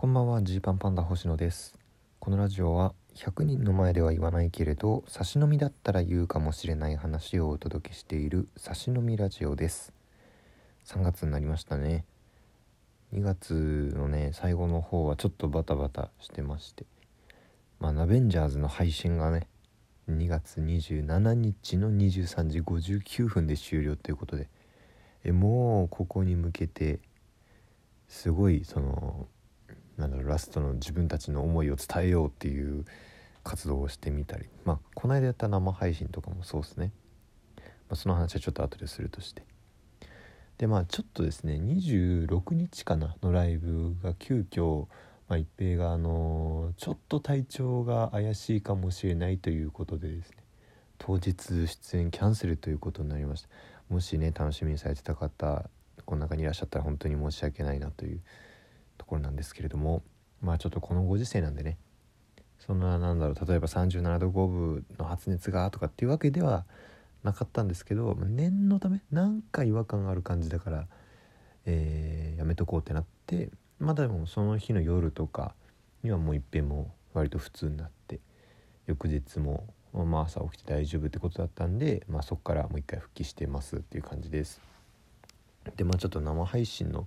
こんばんはジーパンパンダ星野です。このラジオは100人の前では言わないけれど差し飲みだったら言うかもしれない話をお届けしている差し飲みラジオです。3月になりましたね。2月のね最後の方はちょっとバタバタしてまして。まあナベンジャーズの配信がね2月27日の23時59分で終了ということでえもうここに向けてすごいそのなんだろうラストの自分たちの思いを伝えようっていう活動をしてみたり。まあこの間やった生配信とかもそうですね、まあ、その話はちょっと後でするとして。でまあちょっとですね26日かなのライブが急遽まあ、一平があのちょっと体調が怪しいかもしれないということでですね当日出演キャンセルということになりました。もしね楽しみにされてた方この中にいらっしゃったら本当に申し訳ないなというところなんですけれどもまあちょっとこのご時世なんでねそんななんだろう例えば37度5分の発熱がとかっていうわけではなかったんですけど念のためなんか違和感がある感じだから、えー、やめとこうってなってまだでもその日の夜とかにはもういっぺんも割と普通になって翌日も、まあ、朝起きて大丈夫ってことだったんで、まあ、そこからもう一回復帰してますっていう感じです。でまあちょっと生配信の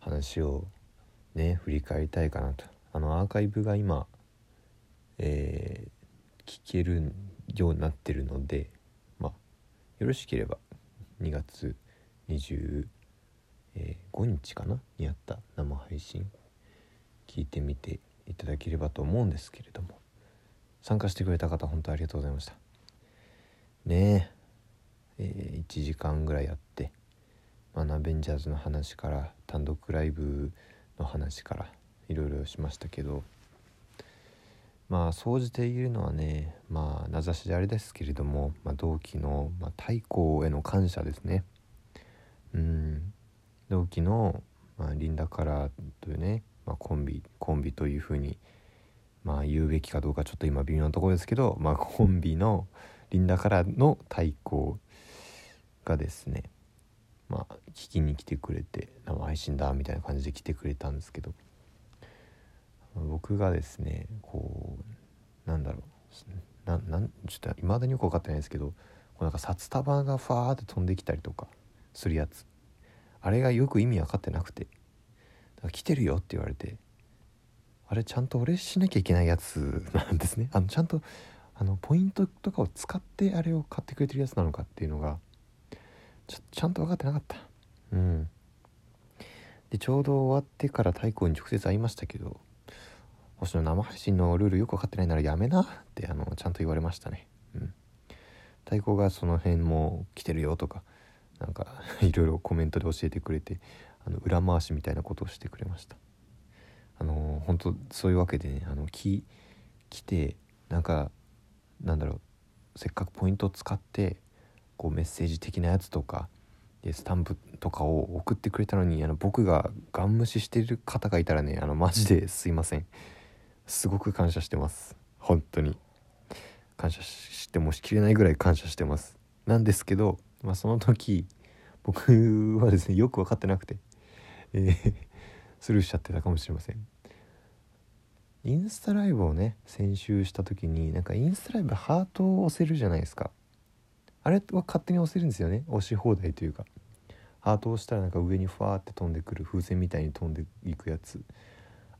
話をね振り返りたいかなと。あのアーカイブが今、えー、聞けるようになってるのでまあよろしければ2月25日かな？にあった生配信聞いてみていただければと思うんですけれども参加してくれた方本当ありがとうございました。ねええー、1時間ぐらいやって「まあ、ナベンジャーズ」の話から単独ライブの話からいろいろしましたけどまあ総じて言えるのはねまあ名指しであれですけれども、まあ、同期の、まあ、太鼓への感謝ですね。うん。同期の、まあ、リンダカラーというね、まあ、コンビコンビというふうにまあ言うべきかどうかちょっと今微妙なところですけど、まあ、コンビのリンダカラーの太鼓がですねまあ聞きに来てくれて生配信だみたいな感じで来てくれたんですけど。僕がですねこうなんだろう。ななんちょっといまだによく分かってないですけどこうなんか札束がファーって飛んできたりとかするやつ。あれがよく意味分かってなくて「来てるよ」って言われてあれちゃんと俺しなきゃいけないやつなんですね。あのちゃんとあのポイントとかを使ってあれを買ってくれてるやつなのかっていうのがちちゃんと分かってなかった。うん。でちょうど終わってから太鼓に直接会いましたけど星野生配信のルールよく分かってないならやめなってあのちゃんと言われましたね。うん。太鼓がその辺も来てるよとかなんか いろいろコメントで教えてくれてあの裏回しみたいなことをしてくれました。あの本当そういうわけでねあの来来てなんかなんだろうせっかくポイントを使ってこうメッセージ的なやつとかでスタンプとかを送ってくれたのにあの僕がガン無視してる方がいたらねあのマジですいません。すごく感謝してます。本当に。感謝してもしきれないぐらい感謝してます。なんですけど、まあ、その時僕はですねよく分かってなくて、えー、スルーしちゃってたかもしれません。インスタライブをね先週した時になんかインスタライブハートを押せるじゃないですか。あれは勝手に押せるんですよね？押し放題というか。ハートを押したらなんか上にファーって飛んでくる風船みたいに飛んでいくやつ。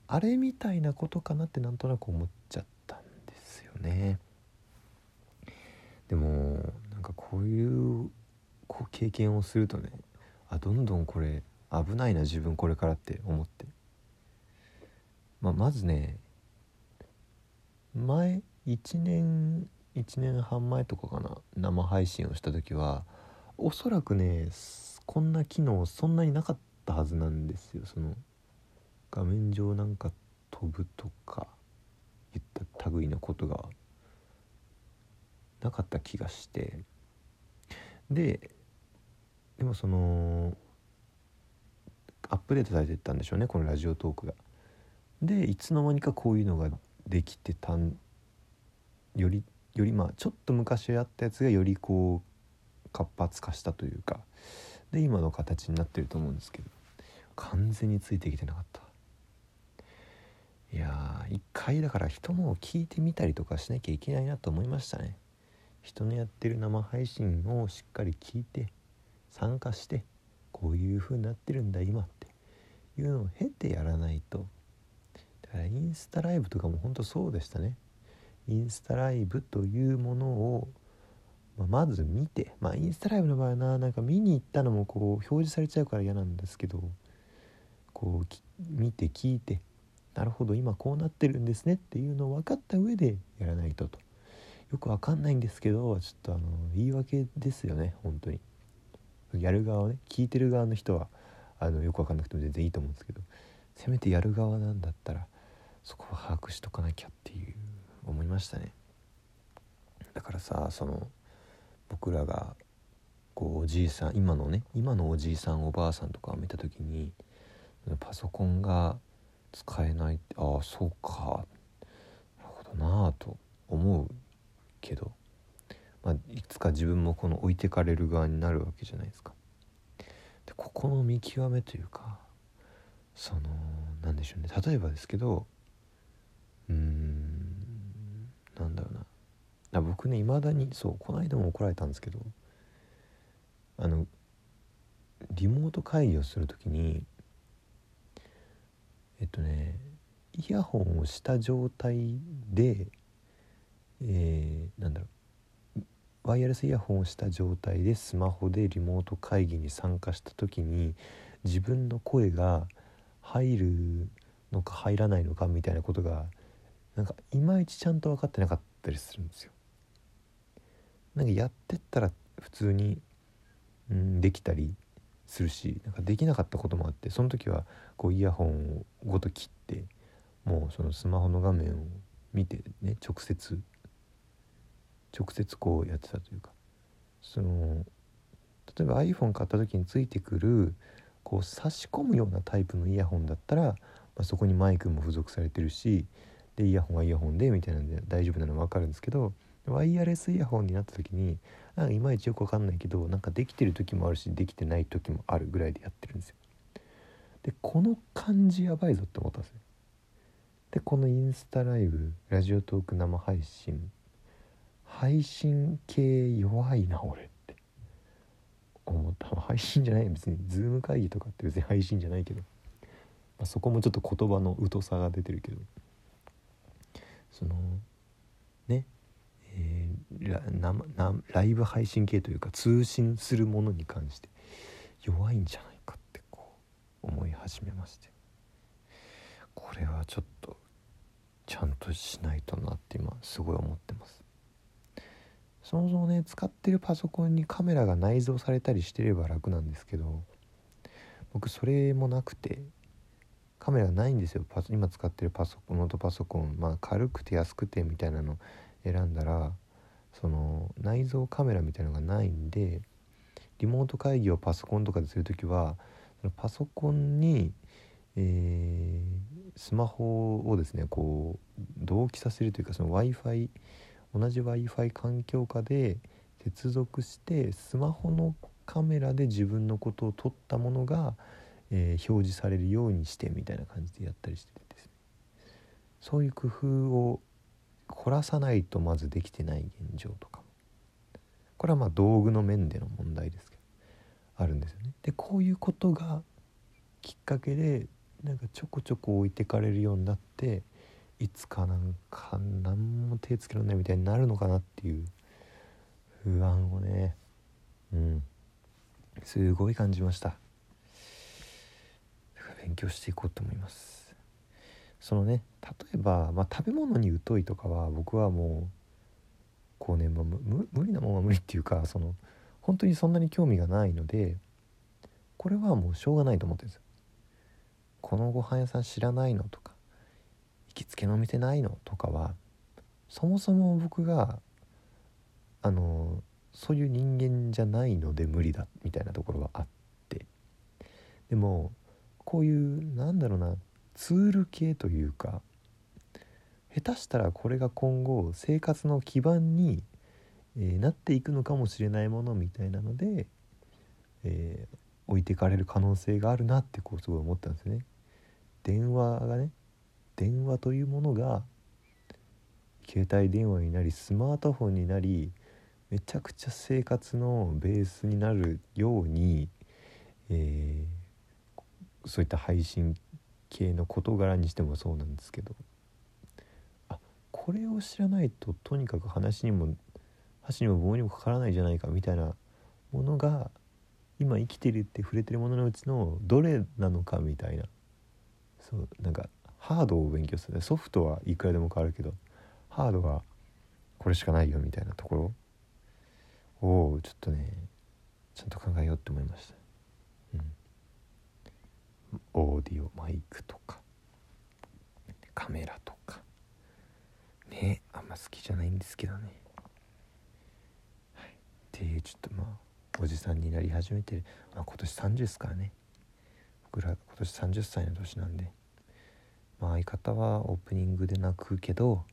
あれみたいなことかなってなんとなく思っちゃったんですよね。でもなんかこういうこう経験をするとねあどんどんこれ危ないな自分これからって思って、まあ、まずね前1年1年半前とかかな生配信をした時はおそらくねこんな機能そんなになかったはずなんですよその画面上なんか飛ぶとか言った類のことがなかった気がしてででもそのアップデートされてったんでしょうねこのラジオトークが。でいつの間にかこういうのができてたんよりよりまあちょっと昔やったやつがよりこう活発化したというかで今の形になってると思うんですけど完全についてきてなかった。いや一回だから人のを聞いてみたりとかしなきゃいけないなと思いましたね。人のやってる生配信をしっかり聞いて参加してこういう風になってるんだ今っていうのを経てやらないと。だからインスタライブとかも本当そうでしたね。インスタライブというものを、まあ、まず見てまあインスタライブの場合はななんか見に行ったのもこう表示されちゃうから嫌なんですけどこう見て聞いてなるほど今こうなってるんですねっていうのを分かった上でやらないとと。よく分かんないんですけどちょっとあの言い訳ですよね本当に。やる側はね聞いてる側の人はあのよく分かんなくても全然いいと思うんですけどせめてやる側なんだったらそこは把握しとかなきゃっていう。思いましたね。だからさその僕らがこうおじいさん今のね今のおじいさんおばあさんとかを見た時にパソコンが使えないってああそうか。なるほどなあと思うけど、まあ、いつか自分もこの置いてかれる側になるわけじゃないですか。でここの見極めというかその何でしょうね。例えばですけどうんなんだろうな。あ僕ねいまだにそうこの間も怒られたんですけどあのリモート会議をする時にえっとねイヤホンをした状態で、えー、なんだろうワイヤレスイヤホンをした状態でスマホでリモート会議に参加した時に自分の声が入るのか入らないのかみたいなことがなんかいまいちちゃんと分かってなかったりするんですよ。なんかやってったら普通に、うん、できたりするしなんかできなかったこともあってその時はこうイヤホンをごと切ってもうそのスマホの画面を見てね直接直接こうやってたというかその例えば iPhone 買った時についてくるこう差し込むようなタイプのイヤホンだったら、まあ、そこにマイクも付属されてるしでイヤホンはイヤホンでみたいなんで大丈夫なの分かるんですけどワイヤレスイヤホンになった時になんかいまいちよく分かんないけどなんかできてる時もあるしできてない時もあるぐらいでやってるんですよ。でこの感じやばいぞって思ったんですね。でこのインスタライブラジオトーク生配信配信系弱いな俺って思った配信じゃない別にズーム会議とかって別に配信じゃないけど、まあ、そこもちょっと言葉の疎さが出てるけどそのねえー、ライブ配信系というか通信するものに関して弱いんじゃないかってこう思い始めまして。これはちょっとちゃんとしないとなって今すごい思ってます。そもそもね使ってるパソコンにカメラが内蔵されたりしてれば楽なんですけど僕それもなくてカメラないんですよ。パ今使ってるパソコンノートパソコン。まあ軽くて安くてみたいなの選んだらその内蔵カメラみたいなのがないんでリモート会議をパソコンとかでする時はパソコンに、えー、スマホをですねこう同期させるというかその w i f i 同じ w i f i 環境下で接続してスマホのカメラで自分のことを撮ったものが、えー、表示されるようにしてみたいな感じでやったりしてですね。そういう工夫を凝らさないとまずできてない現状とかも。これはまあ道具の面での問題ですけどあるんですよね。でこういうことがきっかけでなんかちょこちょこ置いてかれるようになっていつかなんか何も手つけられないみたいになるのかなっていう不安をねうんすごい感じました。勉強していこうと思いますそのね例えば、まあ、食べ物に疎いとかは僕はもうこうね、まあ、無理なもんは無理っていうかその本当にそんなに興味がないのでこれはもうしょうがないと思ってるんですよ。このご飯屋さん知らないのとか行きつけのお店ないのとかはそもそも僕があのそういう人間じゃないので無理だみたいなところはあってでもこういうなんだろうなツール系というか下手したらこれが今後生活の基盤に、えー、なっていくのかもしれないものみたいなので、えー、置いていかれる可能性があるなってこうすごい思ったんですね。電話がね電話というものが携帯電話になりスマートフォンになりめちゃくちゃ生活のベースになるように、えー、そういった配信系の事柄にしてもそうなんですけど。あこれを知らないととにかく話にも箸にも棒にもかからないじゃないかみたいなものが今生きてるって触れてるもののうちのどれなのかみたいな。そうなんかハードを勉強する。ソフトはいくらでも変わるけどハードはこれしかないよみたいなところをちょっとねちゃんと考えようって思いました、オーディオマイクとかカメラとか。ねあんま好きじゃないんですけどね。はい。っていうちょっとまあおじさんになり始めてる、まあ、今年30ですからね。僕ら今年30歳の年なんで。まあ相方はオープニングで泣くけど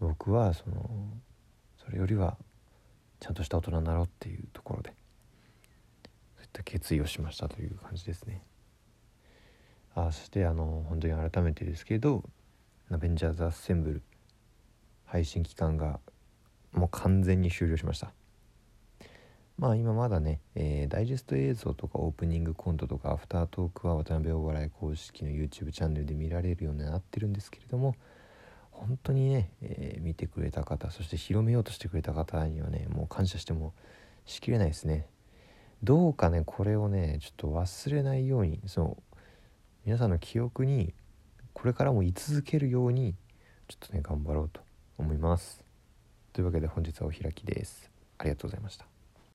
僕はそのそれよりはちゃんとした大人になろうっていうところでそういった決意をしましたという感じですね。あそしてあの本当に改めてですけど「アベンジャーズ・アッセンブル」配信期間がもう完全に終了しました。まあ今まだね、えー、ダイジェスト映像とかオープニングコントとかアフタートークは渡辺お笑い公式の YouTube チャンネルで見られるようになってるんですけれども本当にね、えー、見てくれた方そして広めようとしてくれた方にはねもう感謝してもしきれないですね。どうかねこれをねちょっと忘れないようにその皆さんの記憶にこれからも居続けるようにちょっとね頑張ろうと思います。というわけで本日はお開きです。ありがとうございました。